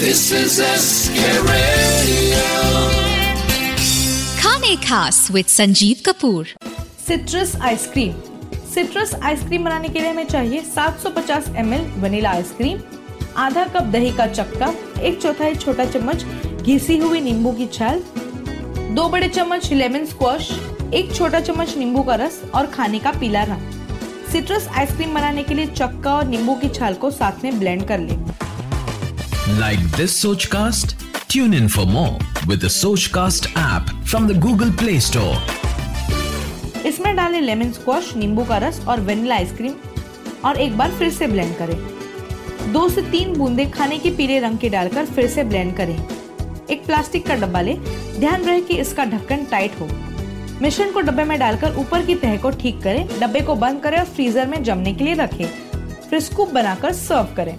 This is SK Radio. खाने खास with Sanjeev Kapoor. Citrus ice cream citrus ice cream बनाने के लिए हमें चाहिए 750 ml वनीला आइसक्रीम आधा कप दही का चक्का एक चौथाई छोटा चम्मच घिसी हुई नींबू की छाल दो बड़े चम्मच लेमन स्क्वाश एक छोटा चम्मच नींबू का रस और खाने का पीला रंग। सिट्रस आइसक्रीम बनाने के लिए चक्का और नींबू की छाल को साथ में ब्लेंड कर लें। Like this Sochcast? Tune in for more with the Sochcast app from the Google Play Store. इसमें डालें लेमन स्क्वाश नींबू का रस और वेनिला आइसक्रीम और एक बार फिर से ब्लेंड करें। दो से तीन बूंदे खाने के पीले रंग के डालकर फिर से ब्लेंड करें। एक प्लास्टिक का डब्बा लें। ध्यान रहे कि इसका ढक्कन टाइट हो। मिश्रण को डब्बे में डालकर ऊपर की तह को ठीक करें। डब्बे को बंद करें और फ्रीजर में जमने के लिए रखें। फिर स्कूप बनाकर सर्व करें।